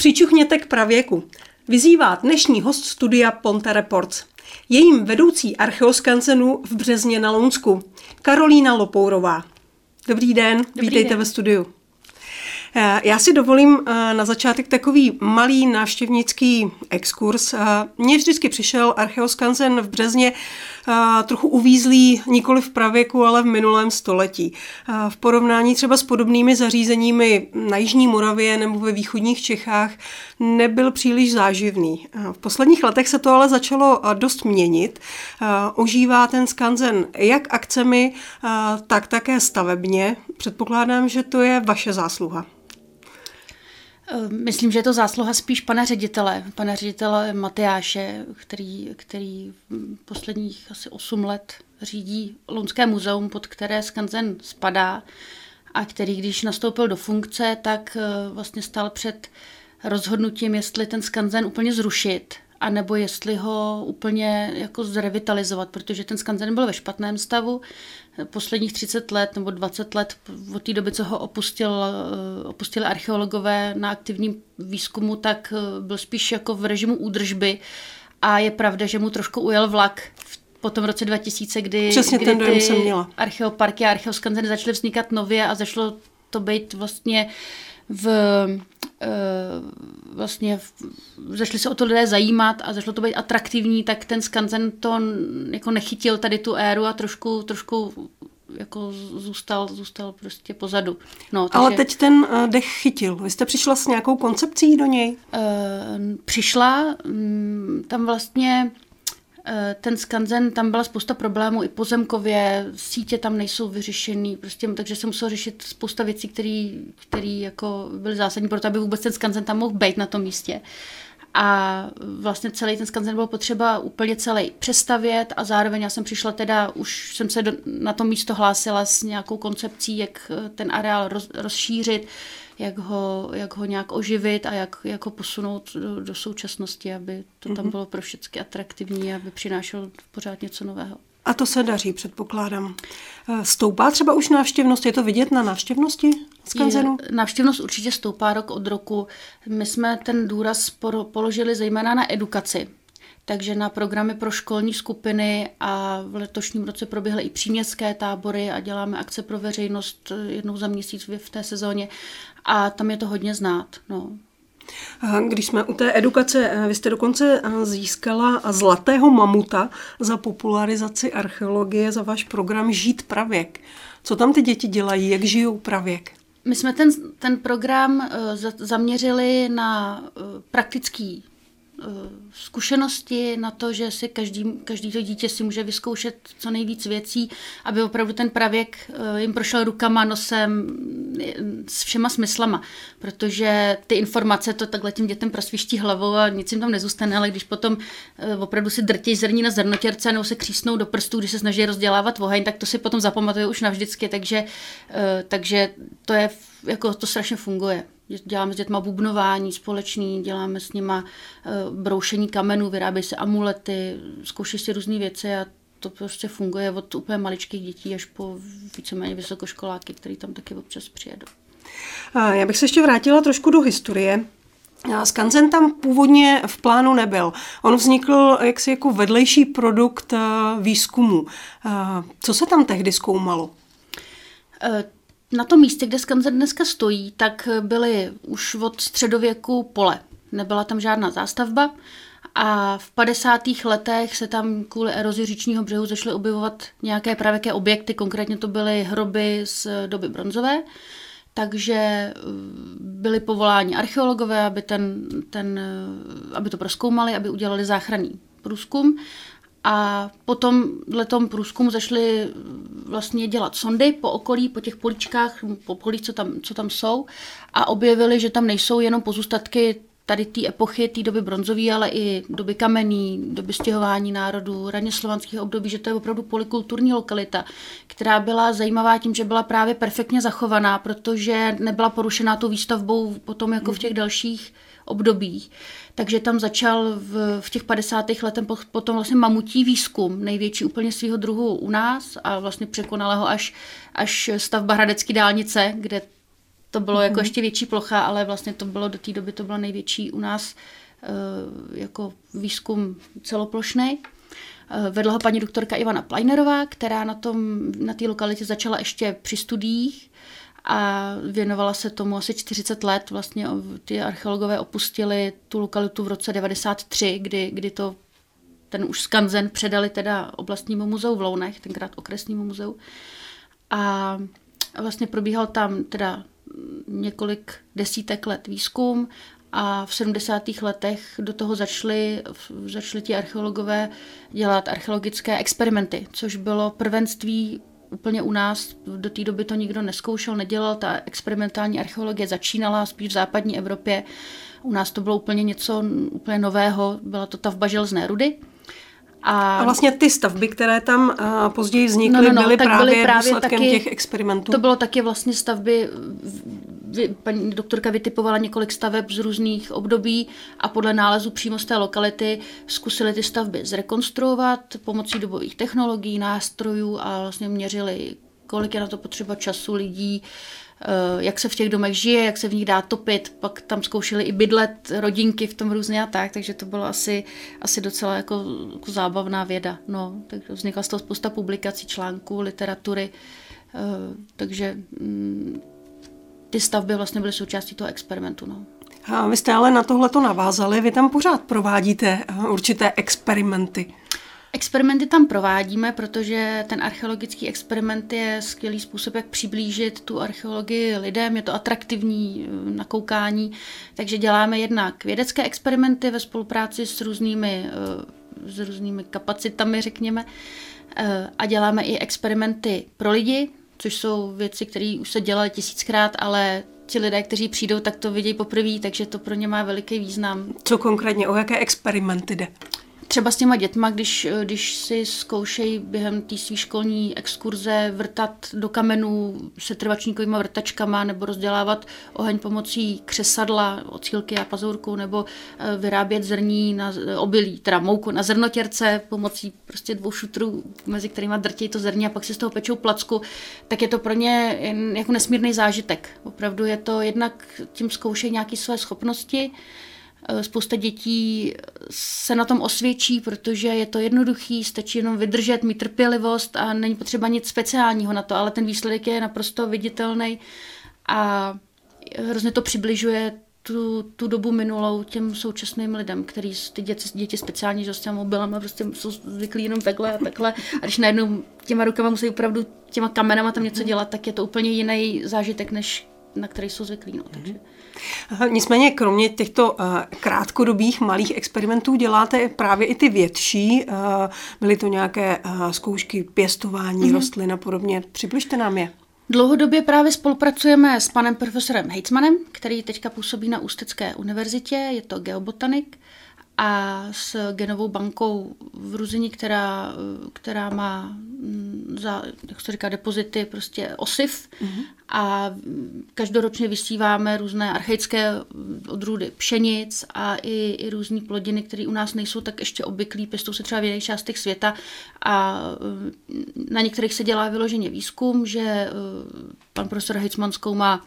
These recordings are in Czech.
Přičuchněte k pravěku. Vyzývá dnešní host studia Ponte Reports. Jejím vedoucí archeoskancenu v Březně na Lounsku, Karolína Lopourová. Dobrý den, Dobrý vítejte den. ve studiu. Eh, já si dovolím eh, na začátek takový malý návštěvnický exkurs. Eh, mně vždycky přišel Archeoskanzen v Březně trochu uvízlý nikoli v pravěku, ale v minulém století. V porovnání třeba s podobnými zařízeními na Jižní Moravě nebo ve východních Čechách nebyl příliš záživný. V posledních letech se to ale začalo dost měnit. Ožívá ten skanzen jak akcemi, tak také stavebně. Předpokládám, že to je vaše zásluha. Ehm, myslím, že je to zásluha spíš pana ředitele, pana ředitele Matyáše, který, který posledních asi 8 let řídí Lounské muzeum, pod které Skanzen spadá a který, když nastoupil do funkce, tak eh, vlastně stal před rozhodnutím, jestli ten Skanzen úplně zrušit a nebo jestli ho úplně jako zrevitalizovat, protože ten skanzen byl ve špatném stavu. Posledních 30 let nebo 20 let od té doby, co ho opustil, eh, opustili archeologové na aktivním výzkumu, tak eh, byl spíš jako v režimu údržby a je pravda, že mu trošku ujel vlak po tom roce 2000, kdy, Přesně kdy ten ty jsem měla. archeoparky a archeoskanzeny začaly vznikat nově a zašlo to být vlastně v vlastně zašli se o to lidé zajímat a zašlo to být atraktivní, tak ten skanzen to jako nechytil tady tu éru a trošku, trošku jako zůstal, zůstal prostě pozadu. No, takže, Ale teď ten uh, dech chytil. Vy jste přišla s nějakou koncepcí do něj? Uh, přišla, um, tam vlastně Eh, ten skanzen, tam byla spousta problémů i pozemkově, sítě tam nejsou vyřešený, prostě, takže se muselo řešit spousta věcí, které jako byly zásadní pro to, aby vůbec ten skanzen tam mohl být na tom místě. A vlastně celý ten skanzen byl potřeba úplně celý přestavět a zároveň já jsem přišla teda, už jsem se do, na to místo hlásila s nějakou koncepcí, jak eh, ten areál roz, rozšířit, jak ho, jak ho nějak oživit a jak, jak ho posunout do, do současnosti, aby to tam mhm. bylo pro všechny atraktivní, aby přinášel pořád něco nového. A to se daří, předpokládám. Eh, stoupá třeba už návštěvnost? Je to vidět na návštěvnosti z kanzenu? Je, návštěvnost určitě stoupá rok od roku. My jsme ten důraz položili zejména na edukaci. Takže na programy pro školní skupiny a v letošním roce proběhly i příměstské tábory a děláme akce pro veřejnost eh, jednou za měsíc v té sezóně a tam je to hodně znát. No. Když jsme u té edukace, eh, vy jste dokonce eh, získala zlatého mamuta za popularizaci archeologie za váš program Žít pravěk. Co tam ty děti dělají, jak žijou pravěk? My jsme ten, ten program zaměřili na praktický zkušenosti na to, že si každý, každý to dítě si může vyzkoušet co nejvíc věcí, aby opravdu ten pravěk eh, jim prošel rukama, nosem, eh, s všema smyslama, protože ty informace to takhle tím dětem prosviští hlavou a nic jim tam nezůstane, ale když potom opravdu si drtějí zrní na zrnotěrce nebo se křísnou do prstů, když se snaží rozdělávat oheň, tak to si potom zapamatuje už navždycky, takže, takže to je, jako to strašně funguje. Děláme s dětma bubnování společný, děláme s nima eh, broušení kamenů, vyrábí se amulety, zkouší si různé věci a to prostě funguje od úplně maličkých dětí až po víceméně vysokoškoláky, který tam taky občas přijedou. Já bych se ještě vrátila trošku do historie. Skanzen tam původně v plánu nebyl. On vznikl jaksi jako vedlejší produkt eh, výzkumu. Co se tam tehdy zkoumalo? Na tom místě, kde skanzen dneska stojí, tak byly už od středověku pole. Nebyla tam žádná zástavba a v 50. letech se tam kvůli erozi říčního břehu začaly objevovat nějaké pravěké objekty, konkrétně to byly hroby z doby bronzové, takže eh, byli povoláni archeologové, aby, ten, ten, eh, aby to proskoumali, aby udělali záchranný průzkum a po tomhle průzkumu začali vlastně dělat sondy po okolí, po těch políčkách, po polích, co tam, co tam jsou. A objevili, že tam nejsou jenom pozůstatky tady té epochy, té doby bronzové, ale i doby kamenný, doby stěhování národů, raně slovanských období, že to je opravdu polikulturní lokalita, která byla zajímavá tím, že byla právě perfektně zachovaná, protože nebyla porušená tou výstavbou potom jako v těch dalších obdobích. Takže tam začal v, v těch 50. letech potom vlastně mamutí výzkum, největší úplně svého druhu u nás a vlastně překonala ho až, až stavba Hradecké dálnice, kde to bylo mm-hmm. jako mhm. ještě větší plocha, ale vlastně to bylo do té doby to bylo největší u nás uh, jako výzkum celoplošný. Uh, vedla ho paní doktorka Ivana Plajnerová, která na tom na té lokalitě začala ještě při studiích a věnovala se tomu asi 40 let. Vlastně ty archeologové opustili tu lokalitu v roce 93, kdy, kdy to ten už skanzen předali teda oblastnímu muzeu v Lounech, tenkrát okresnímu muzeu. A vlastně probíhal tam teda několik desítek let výzkum a v 70. letech do toho začali, začali ti archeologové dělat archeologické experimenty, což bylo prvenství úplně u nás. Do té doby to nikdo neskoušel, nedělal. Ta experimentální archeologie začínala spíš v západní Evropě. U nás to bylo úplně něco úplně nového. Byla to ta železné rudy. A, a vlastně ty stavby, které tam uh, později vznikly, no, no, no, byly, právě byly právě důsledkem taky, těch experimentů. To bylo taky vlastně stavby, paní doktorka vytipovala několik staveb z různých období a podle nálezu přímo z té lokality zkusili ty stavby zrekonstruovat pomocí dobových technologií, nástrojů a vlastně měřili, kolik je na to potřeba času lidí, Eh, jak se v těch domech žije, jak se v nich dá topit, pak tam zkoušeli i bydlet rodinky v tom různě a tak, takže to bylo asi, asi docela jako, jako zábavná věda. No, tak vznikla z toho spousta publikací, článků, literatury, eh, takže mm, ty stavby vlastně byly součástí toho experimentu. No. A vy jste ale na tohle to navázali, vy tam pořád provádíte eh, určité experimenty. Experimenty tam provádíme, protože ten archeologický experiment je skvělý způsob, jak přiblížit tu archeologii lidem, je to atraktivní eh, na koukání, takže děláme jednak vědecké experimenty ve spolupráci s různými, eh, s různými kapacitami, řekněme, eh, a děláme i experimenty pro lidi, což jsou věci, které už se dělaly tisíckrát, ale ti lidé, kteří přijdou, tak to vidějí poprvé, takže to pro ně má veliký význam. Co konkrétně, o jaké experimenty jde? Třeba s těma dětma, když, když si zkoušejí během té své školní exkurze vrtat do kamenů se trvačníkovými vrtačkama nebo rozdělávat oheň pomocí křesadla, ocílky a pazourku nebo eh, vyrábět zrní na obilí, teda mouku na zrnotěrce pomocí prostě dvou šutrů, mezi kterými drtějí to zrní a pak si z toho pečou placku, tak je to pro ně jako nesmírný zážitek. Opravdu je to jednak tím zkoušejí nějaké své schopnosti, Eh, spousta dětí se na tom osvědčí, protože je to jednoduchý, stačí jenom vydržet, mít trpělivost a není potřeba nic speciálního na to, ale ten výsledek je naprosto viditelný a hrozně to přibližuje tu, tu dobu minulou těm současným lidem, který ty děti, děti speciálně že s těma mobilama prostě jsou zvyklí jenom takhle a takhle. A když najednou těma rukama musí opravdu těma kamenama tam něco dělat, tak je to úplně jiný zážitek, než na který jsou zvyklí. No, takže. Nicméně kromě těchto uh, krátkodobých malých experimentů děláte právě i ty větší. Uh, byly to nějaké uh, zkoušky pěstování mm-hmm. rostlin a podobně. Přibližte nám je. Dlouhodobě právě spolupracujeme s panem profesorem Heitzmanem, který teďka působí na Ústecké univerzitě, je to geobotanik a s genovou bankou v Ruzini, která, která má mm, za, jak se říká, depozity prostě osiv mm-hmm. a každoročně vysíváme různé archaické odrůdy pšenic a i, i různé plodiny, které u nás nejsou tak ještě obvyklí, pěstou se třeba v jiných částech světa a mm, na některých se dělá vyloženě výzkum, že mm, pan profesor Heitzman zkoumá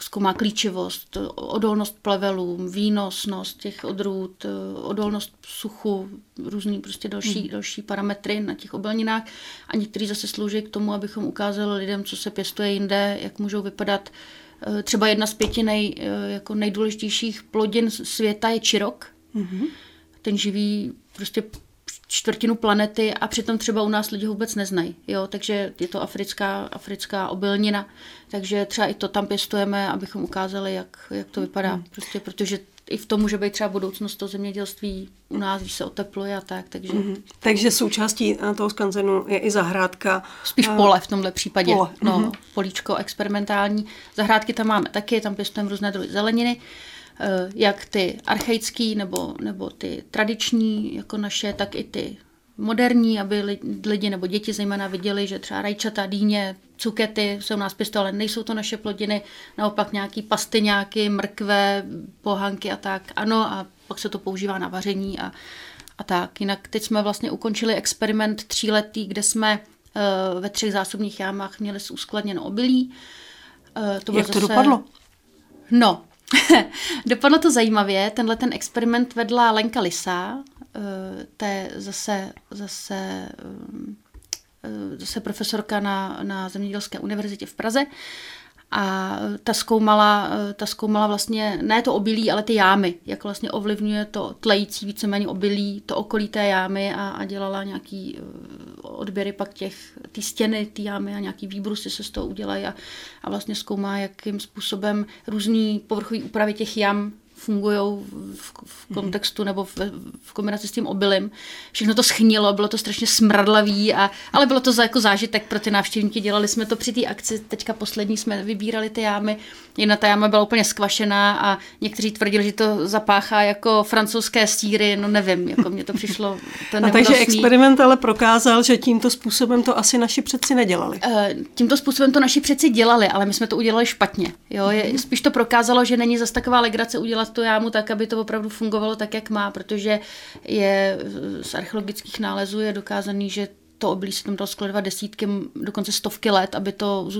zkoumá klíčivost, odolnost plevelům, výnosnost těch odrůd, odolnost suchu, různý prostě další, hmm. další parametry na těch obilninách a některý zase slouží k tomu, abychom ukázali lidem, co se pěstuje jinde, jak můžou vypadat. Eh, třeba jedna z pěti nej, eh, jako nejdůležitějších plodin světa je čirok. Hmm. Ten živý prostě čtvrtinu planety a přitom třeba u nás lidi vůbec neznají. Jo? Takže je to africká, africká obilnina, takže třeba i to tam pěstujeme, abychom ukázali, jak, jak to vypadá. Hmm. Prostě protože i v tom může být třeba budoucnost toho zemědělství u nás, když se otepluje a tak. Takže, mm-hmm. takže součástí eh, toho skanzenu je i zahrádka. Spíš eh, pole v tomhle případě. Pole. No, mm-hmm. Políčko experimentální. Zahrádky tam máme taky, tam pěstujeme různé druhy zeleniny. Uh, jak ty archaický nebo, nebo ty tradiční, jako naše, tak i ty moderní, aby lidi nebo děti zejména viděli, že třeba rajčata, dýně, cukety jsou u nás pěsto, ale nejsou to naše plodiny, naopak nějaký pastyňáky, mrkve, pohanky a tak. Ano, a pak se to používá na vaření a, a tak. Jinak teď jsme vlastně ukončili experiment tříletý, kde jsme uh, ve třech zásobních jámách měli uskladněno obilí, Uh, to Jak to zase... dopadlo? No, dopadlo to zajímavě. Tenhle ten experiment vedla Lenka Lisa, uh, to je zase, zase, uh, zase profesorka na, na Zemědělské univerzitě v Praze. A ta zkoumala, ta zkoumala vlastně ne to obilí, ale ty jámy, jak vlastně ovlivňuje to tlející víceméně obilí, to okolí té jámy a, a dělala nějaký eh, odběry pak těch, ty stěny, ty jámy a nějaký výbrusy se z toho udělají a, a vlastně zkoumá, jakým způsobem různý povrchový úpravy těch jam fungují v, v kontextu nebo v, v kombinaci s tím obilím. Všechno to schnilo, bylo to strašně smradlavý, a, ale bylo to za, jako zážitek pro ty návštěvníky. Dělali jsme to při té akci, teďka poslední jsme vybírali ty jámy. Jedna ta jáma byla úplně skvašená a někteří tvrdili, že to zapáchá jako francouzské síry, no nevím, jako mně to přišlo to a takže experiment ale prokázal, že tímto způsobem to asi naši předci nedělali. Uh, tímto způsobem to naši předci dělali, ale my jsme to udělali špatně. Jo? Je, spíš to prokázalo, že není zas taková legrace udělat udělat tu jámu tak, aby to opravdu fungovalo tak, jak má, protože je z archeologických nálezů je dokázaný, že to obilí se tam dalo skladovat desítky, dokonce stovky let, aby, to,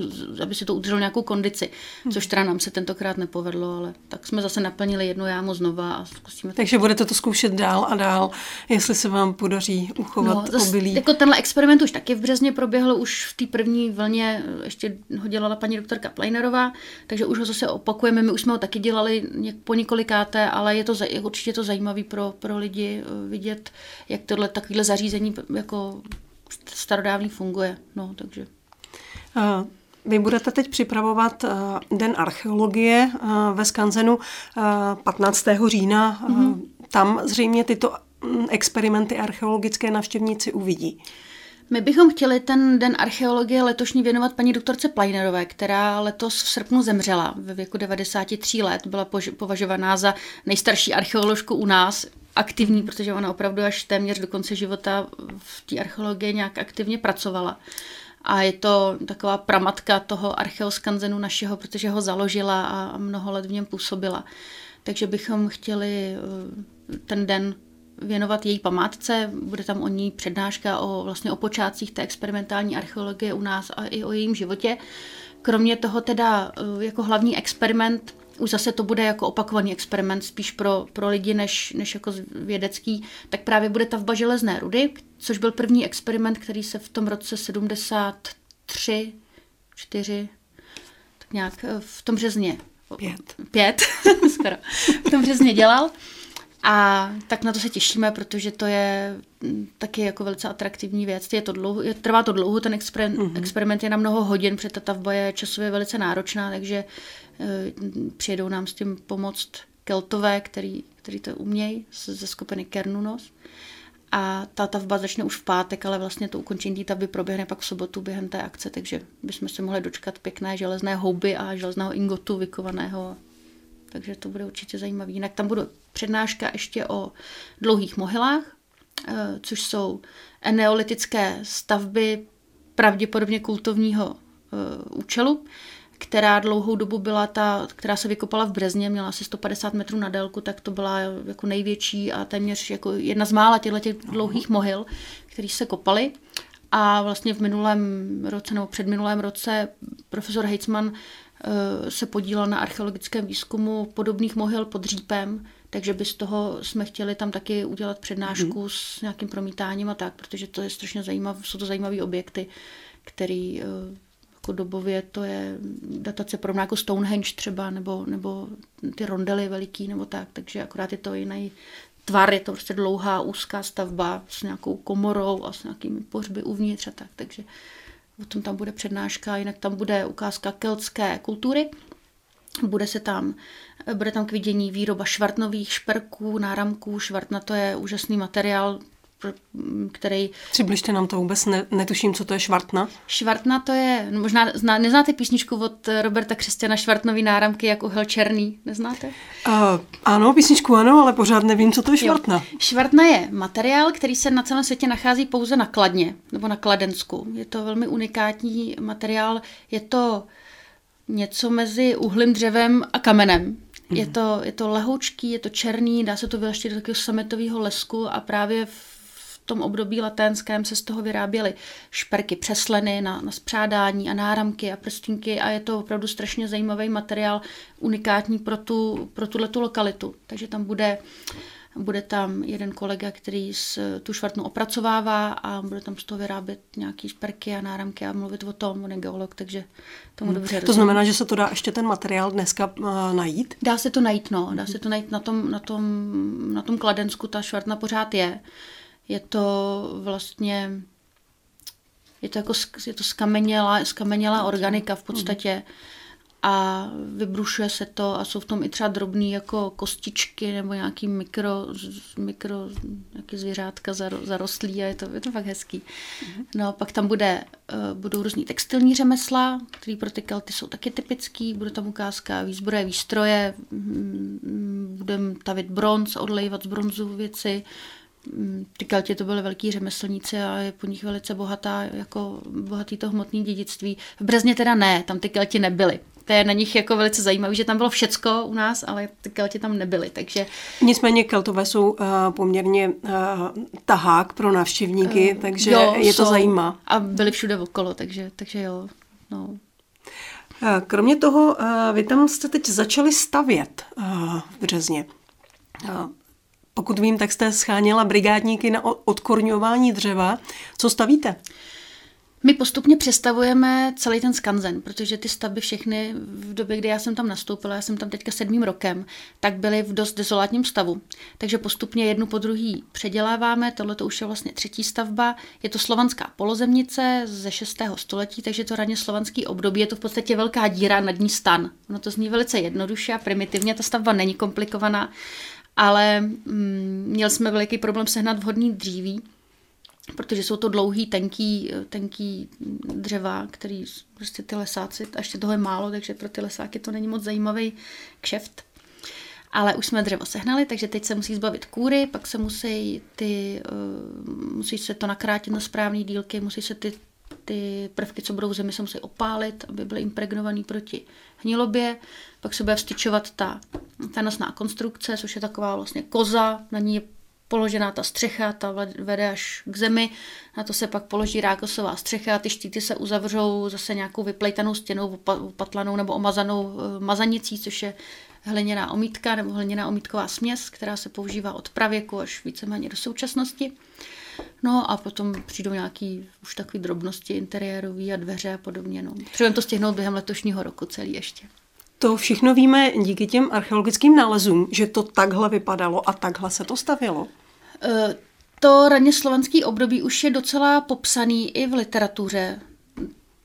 aby si to udrželo nějakou kondici, hmm. což teda nám se tentokrát nepovedlo, ale tak jsme zase naplnili jednu jámu znova a zkusíme. Takže to. budete to zkoušet dál a dál, jestli se vám podaří uchovat no, zase, obilí. Jako tenhle experiment už taky v březně proběhl, už v té první vlně ještě ho dělala paní doktorka Pleinerová, takže už ho zase opakujeme, my už jsme ho taky dělali po několikáté, ale je to určitě to zajímavé pro, pro lidi eh, vidět, jak tohle takovéhle zařízení jako starodávný funguje. No, takže. Vy budete teď připravovat Den archeologie ve Skanzenu 15. října. Mm-hmm. Tam zřejmě tyto mm, experimenty archeologické navštěvníci uvidí. My bychom chtěli ten den archeologie letošní věnovat paní doktorce Plajnerové, která letos v srpnu zemřela ve věku 93 let. Byla považovaná za nejstarší archeoložku u nás, aktivní, protože ona opravdu až téměř do konce života v té archeologii nějak aktivně pracovala. A je to taková pramatka toho archeoskanzenu našeho, protože ho založila a mnoho let v něm působila. Takže bychom chtěli eh, ten den věnovat její památce. Bude tam o ní přednáška o, vlastně o počátcích té experimentální archeologie u nás a i o jejím životě. Kromě toho teda eh, jako hlavní experiment už zase to bude jako opakovaný experiment, spíš pro, pro lidi než, než jako vědecký, tak právě bude ta vba železné rudy, což byl první experiment, který se v tom roce 73, 4, tak nějak eh, v tom březně. Pět. Pět, skoro. V tom březně dělal. A tak na to se těšíme, protože to je mm, taky jako velice atraktivní věc. Je to dlouho, je, trvá to dlouho, ten exper, mm-hmm. experiment je na mnoho hodin, protože ta tavba je časově velice náročná, takže e, přijedou nám s tím pomoct keltové, který, který to umějí ze skupiny Kernunos. A ta tavba začne už v pátek, ale vlastně to ukončení té tavby proběhne pak v sobotu během té akce, takže bychom se mohli dočkat pěkné železné houby a železného ingotu vykovaného takže to bude určitě zajímavé. Jinak tam bude přednáška ještě o dlouhých mohylách, eh, což jsou neolitické stavby pravděpodobně kultovního eh, účelu, která dlouhou dobu byla ta, která se vykopala v Brezně, měla asi 150 metrů na délku, tak to byla jako největší a téměř jako jedna z mála těchto těch dlouhých mohyl, které se kopaly. A vlastně v minulém roce nebo předminulém roce profesor Heitzman se podílel na archeologickém výzkumu podobných mohyl pod Řípem, takže by z toho jsme chtěli tam taky udělat přednášku mm. s nějakým promítáním a tak, protože to je strašně zajímavé, jsou to zajímavé objekty, který eh, jako dobově to je datace podobná jako Stonehenge třeba, nebo, nebo ty rondely veliký, nebo tak, takže akorát je to jiný tvar, je to prostě dlouhá, úzká stavba s nějakou komorou a s nějakými pohřby uvnitř a tak, takže o tom tam bude přednáška, jinak tam bude ukázka keltské kultury. Bude se tam, bude tam k vidění výroba švartnových šperků, náramků. Švartna to je úžasný materiál, který... Přibližte nám to vůbec, ne, netuším, co to je švartna. Švartna to je, no možná zná, neznáte písničku od Roberta Křesťana Švartnový náramky jako uhel černý, neznáte? Uh, ano, písničku ano, ale pořád nevím, co to je švartna. Jo. Švartna je materiál, který se na celém světě nachází pouze na Kladně, nebo na Kladensku. Je to velmi unikátní materiál, je to něco mezi uhlým dřevem a kamenem. Je mhm. to, je to lehoučký, je to černý, dá se to vyleštit do takového sametového lesku a právě v tom období laténském se z toho vyráběly šperky přesleny na, na spřádání a náramky a prstínky a je to opravdu strašně zajímavý materiál, unikátní pro, tu, pro tuto lokalitu. Takže tam bude bude tam jeden kolega, který s, tu švartnu opracovává a bude tam z toho vyrábět nějaký šperky a náramky a mluvit o tom, on je geolog, takže tomu hmm. dobře To rozumím. znamená, že se to dá ještě ten materiál dneska uh, najít? Dá se to najít, no. Dá se to najít na tom, na tom, na tom Kladensku, ta švartna pořád je. Je to vlastně je to jako je to skamenělá, skamenělá organika v podstatě. A vybrušuje se to a jsou v tom i třeba drobné jako kostičky nebo nějaký mikro, mikro nějaký zvířátka zarostlý a je to, je to fakt hezký. No pak tam bude, eh, budou různý textilní řemesla, který pro ty kelty jsou taky typický, bude tam ukázka výzbroje, výstroje, mm, budeme tavit bronz, odlejvat z bronzu věci, mm, ty kelti to byly velký řemeslníci a je po nich velice bohatá, jako bohatý to hmotný dědictví. V Brezně teda ne, tam ty kelti nebyly to je na nich jako velice zajímavé, že tam bylo všecko u nás, ale ty kelti tam nebyly, takže... Nicméně keltové jsou uh, poměrně uh, tahák pro návštěvníky, uh, takže jo, je to zajímá. A byli všude okolo, takže, takže jo, no. Kromě toho, vy tam jste teď začali stavět v Březně. Pokud vím, tak jste scháněla brigádníky na odkorňování dřeva. Co stavíte? My postupně přestavujeme celý ten skanzen, protože ty stavby všechny v době, kdy já jsem tam nastoupila, já jsem tam teďka sedmým rokem, tak byly v dost dezolátním stavu. Takže postupně jednu po druhý předěláváme, tohle to už je vlastně třetí stavba. Je to slovanská polozemnice ze 6. století, takže to raně slovanský období. Je to v podstatě velká díra nad ní stan. No to zní velice jednoduše a primitivně, ta stavba není komplikovaná, ale mm, měli jsme veliký problém sehnat vhodný dříví, protože jsou to dlouhý, tenký, tenký dřeva, který prostě ty lesáci, a ještě toho je málo, takže pro ty lesáky to není moc zajímavý kšeft. Ale už jsme dřevo sehnali, takže teď se musí zbavit kůry, pak se musí ty, uh, musí se to nakrátit na správné dílky, musí se ty, ty prvky, co budou v zemi, se musí opálit, aby byly impregnovaný proti hnilobě, pak se bude vstyčovat ta, ta nosná konstrukce, což je taková vlastně koza, na ní je položená ta střecha, ta vede až k zemi, na to se pak položí rákosová střecha a ty štíty se uzavřou zase nějakou vyplejtanou stěnou, opatlanou nebo omazanou eh, mazanicí, což je hliněná omítka nebo hliněná omítková směs, která se používá od pravěku až víceméně do současnosti. No a potom přijdou nějaký už takové drobnosti interiérový a dveře a podobně. No. Třeba to stihnout během letošního roku celý ještě. To všechno víme díky těm archeologickým nálezům, že to takhle vypadalo a takhle se to stavělo. E, to raně slovanský období už je docela popsaný i v literatuře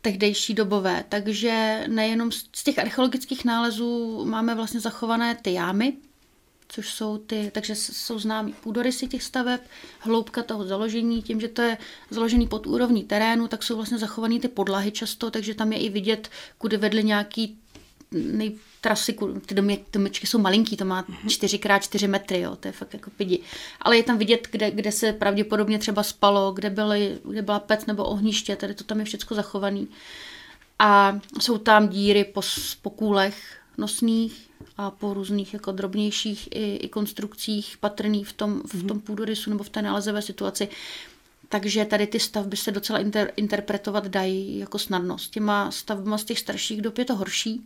tehdejší dobové, takže nejenom z těch archeologických nálezů máme vlastně zachované ty jámy, což jsou ty, takže jsou známí půdorysy těch staveb, hloubka toho založení, tím, že to je založený pod úrovní terénu, tak jsou vlastně zachované ty podlahy často, takže tam je i vidět, kudy vedly nějaký nej, trasy, ty domy, domečky jsou malinký, to má 4x4 metry, jo, to je fakt jako pidi. Ale je tam vidět, kde, kde se pravděpodobně třeba spalo, kde, byly, kde byla pec nebo ohniště, tady to tam je všechno zachovaný. A jsou tam díry po, po kůlech nosných a po různých jako drobnějších i, i konstrukcích patrných v tom, v tom půdorysu nebo v té nálezové situaci. Takže tady ty stavby se docela inter, interpretovat dají jako snadno. S těma stavbama z těch starších dob je to horší,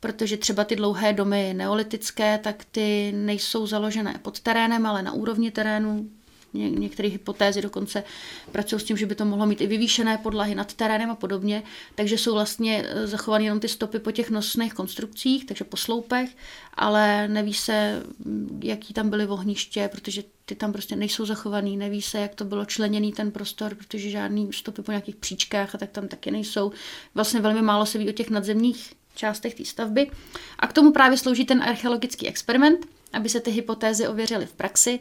protože třeba ty dlouhé domy neolitické, tak ty nejsou založené pod terénem, ale na úrovni terénu. Ně, některé hypotézy dokonce pracují s tím, že by to mohlo mít i vyvýšené podlahy nad terénem a podobně, takže jsou vlastně eh, zachovány jenom ty stopy po těch nosných konstrukcích, takže po sloupech, ale neví se, mm, jaký tam byly ohniště, protože ty tam prostě nejsou zachovaný, neví se, jak to bylo členěný ten prostor, protože žádný stopy po nějakých příčkách a tak tam taky nejsou. Vlastně velmi málo se ví o těch nadzemních částech té stavby. A k tomu právě slouží ten archeologický experiment, aby se ty hypotézy ověřily v praxi,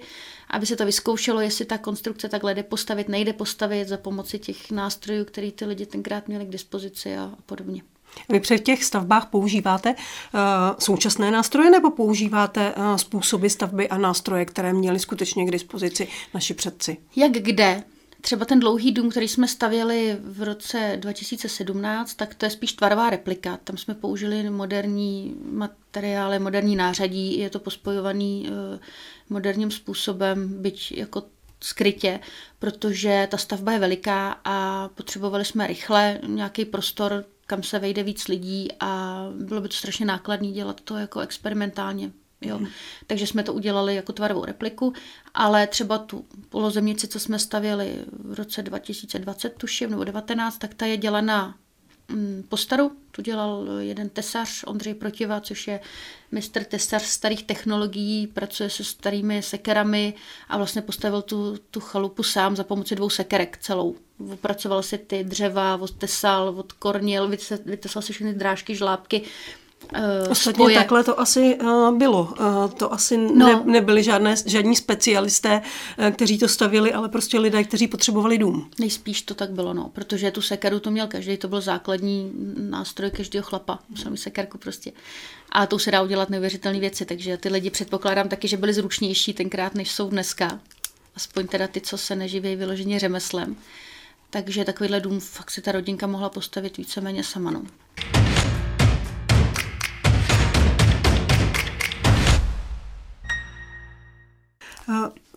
aby se to vyzkoušelo, jestli ta konstrukce takhle jde postavit, nejde postavit za pomoci těch nástrojů, které ty lidi tenkrát měli k dispozici a podobně. Vy při těch stavbách používáte uh, současné nástroje nebo používáte uh, způsoby stavby a nástroje, které měli skutečně k dispozici naši předci? Jak kde? Třeba ten dlouhý dům, který jsme stavěli v roce 2017, tak to je spíš tvarová replika. Tam jsme použili moderní materiály, moderní nářadí, je to pospojovaný eh, moderním způsobem, byť jako skrytě, protože ta stavba je veliká a potřebovali jsme rychle nějaký prostor, kam se vejde víc lidí a bylo by to strašně nákladné dělat to jako experimentálně. Jo. Hmm. Takže jsme to udělali jako tvarovou repliku, ale třeba tu polozemnici, co jsme stavěli v roce 2020, tuším, nebo 19, tak ta je dělaná mm, postaru. Tu dělal jeden tesař, Ondřej Protiva, což je mistr tesař starých technologií, pracuje se starými sekerami a vlastně postavil tu, tu chalupu sám za pomoci dvou sekerek celou. Opracoval si ty dřeva, odtesal, odkornil, vytesal si všechny drážky, žlábky, Uh, Ostatně spoje. takhle to asi uh, bylo. Uh, to asi no. ne, nebyli žádné, žádní specialisté, uh, kteří to stavili, ale prostě lidé, kteří potřebovali dům. Nejspíš to tak bylo, no, protože tu sekeru to měl každý, to byl základní nástroj každého chlapa, samý sekerku prostě. A to se dá udělat neuvěřitelné věci, takže ty lidi předpokládám taky, že byli zručnější tenkrát, než jsou dneska. Aspoň teda ty, co se neživí vyloženě řemeslem. Takže takovýhle dům fakt si ta rodinka mohla postavit víceméně sama. No.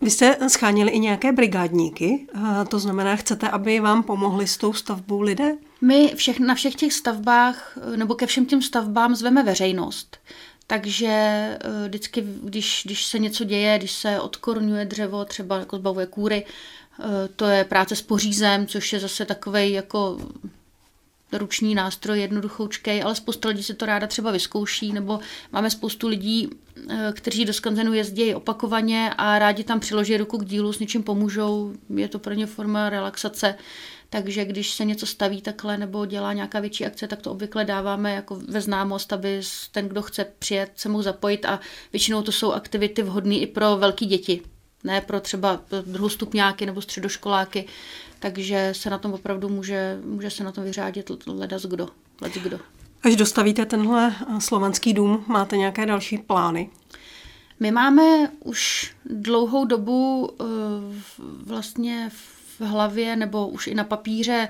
Vy jste schánili i nějaké brigádníky, to znamená, chcete, aby vám pomohli s tou stavbou lidé? My všech, na všech těch stavbách, nebo ke všem těm stavbám zveme veřejnost. Takže eh, vždycky, když, když se něco děje, když se odkorňuje dřevo, třeba jako zbavuje kůry, eh, to je práce s pořízem, což je zase takový jako ruční nástroj, jednoduchoučkej, ale spousta lidí se to ráda třeba vyzkouší, nebo máme spoustu lidí, eh, kteří do skanzenu jezdí opakovaně a rádi tam přiloží ruku k dílu, s něčím pomůžou, je to pro ně forma relaxace. Takže když se něco staví takhle nebo dělá nějaká větší akce, tak to obvykle dáváme jako ve známost, aby ten, kdo chce přijet, se mohl zapojit a většinou to jsou aktivity vhodné i pro velké děti, ne pro třeba druhostupňáky nebo středoškoláky, takže se na tom opravdu může, může se na tom vyřádit ledas kdo, let kdo. Až dostavíte tenhle eh, slovanský dům, máte nějaké další plány? My máme už dlouhou dobu eh, vlastně v hlavě nebo už i na papíře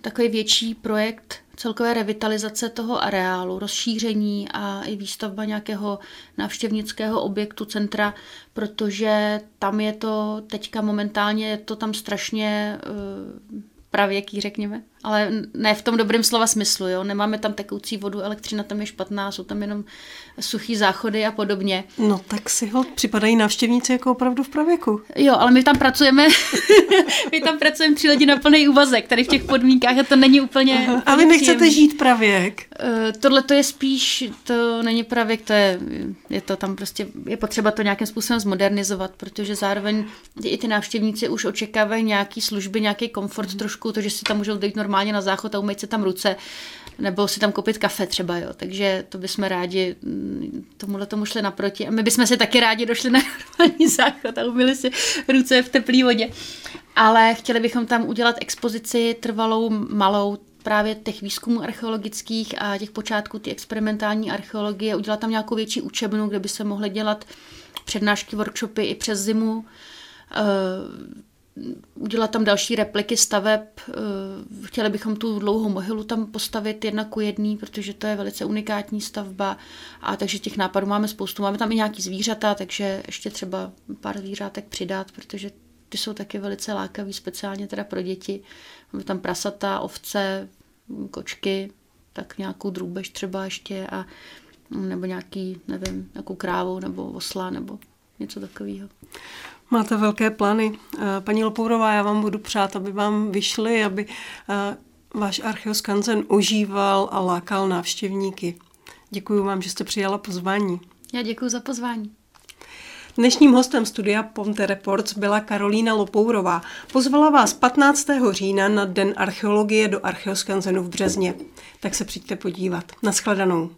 takový větší projekt celkové revitalizace toho areálu, rozšíření a i výstavba nějakého návštěvnického objektu centra, protože tam je to teďka momentálně, je to tam strašně uh, pravěký, řekněme ale ne v tom dobrém slova smyslu, jo. Nemáme tam tekoucí vodu, elektřina tam je špatná, jsou tam jenom suchý záchody a podobně. No tak si ho připadají návštěvníci jako opravdu v pravěku. Jo, ale my tam pracujeme, my tam pracujeme tři lidi na plný úvazek, tady v těch podmínkách a to není úplně... Aha. A vy nechcete příjemný. žít pravěk? Uh, tohle to je spíš, to není pravěk, to je, je to tam prostě, je potřeba to nějakým způsobem zmodernizovat, protože zároveň i ty návštěvníci už očekávají nějaký služby, nějaký komfort mm. trošku, to, že si tam můžou dojít normálně na záchod a umýt si tam ruce, nebo si tam koupit kafe třeba, jo. Takže to bychom rádi mm, tomuhle tomu šli naproti. A my bychom si taky rádi došli na normální záchod a umyli si ruce v teplé vodě. Ale chtěli bychom tam udělat expozici trvalou, malou, právě těch výzkumů archeologických a těch počátků ty experimentální archeologie, udělat tam nějakou větší učebnu, kde by se mohly dělat přednášky, workshopy i přes zimu eh, udělat tam další repliky staveb. Eh, chtěli bychom tu dlouhou mohylu tam postavit jedna ku jedný, protože to je velice unikátní stavba. A takže těch nápadů máme spoustu. Máme tam i nějaký zvířata, takže ještě třeba pár zvířátek přidat, protože ty jsou taky velice lákavý, speciálně teda pro děti. Máme tam prasata, ovce, kočky, tak nějakou drůbež třeba ještě a nebo nějaký, nevím, nějakou krávu nebo osla nebo něco takového. Máte velké plány. Eh, paní Lopourová, já vám budu přát, aby vám vyšly, aby eh, váš Archeoskanzen užíval a lákal návštěvníky. Děkuji vám, že jste přijala pozvání. Já děkuji za pozvání. Dnešním hostem studia Ponte Reports byla Karolína Lopourová. Pozvala vás 15. října na Den archeologie do Archeoskanzenu v Březně. Tak se přijďte podívat. Naschledanou.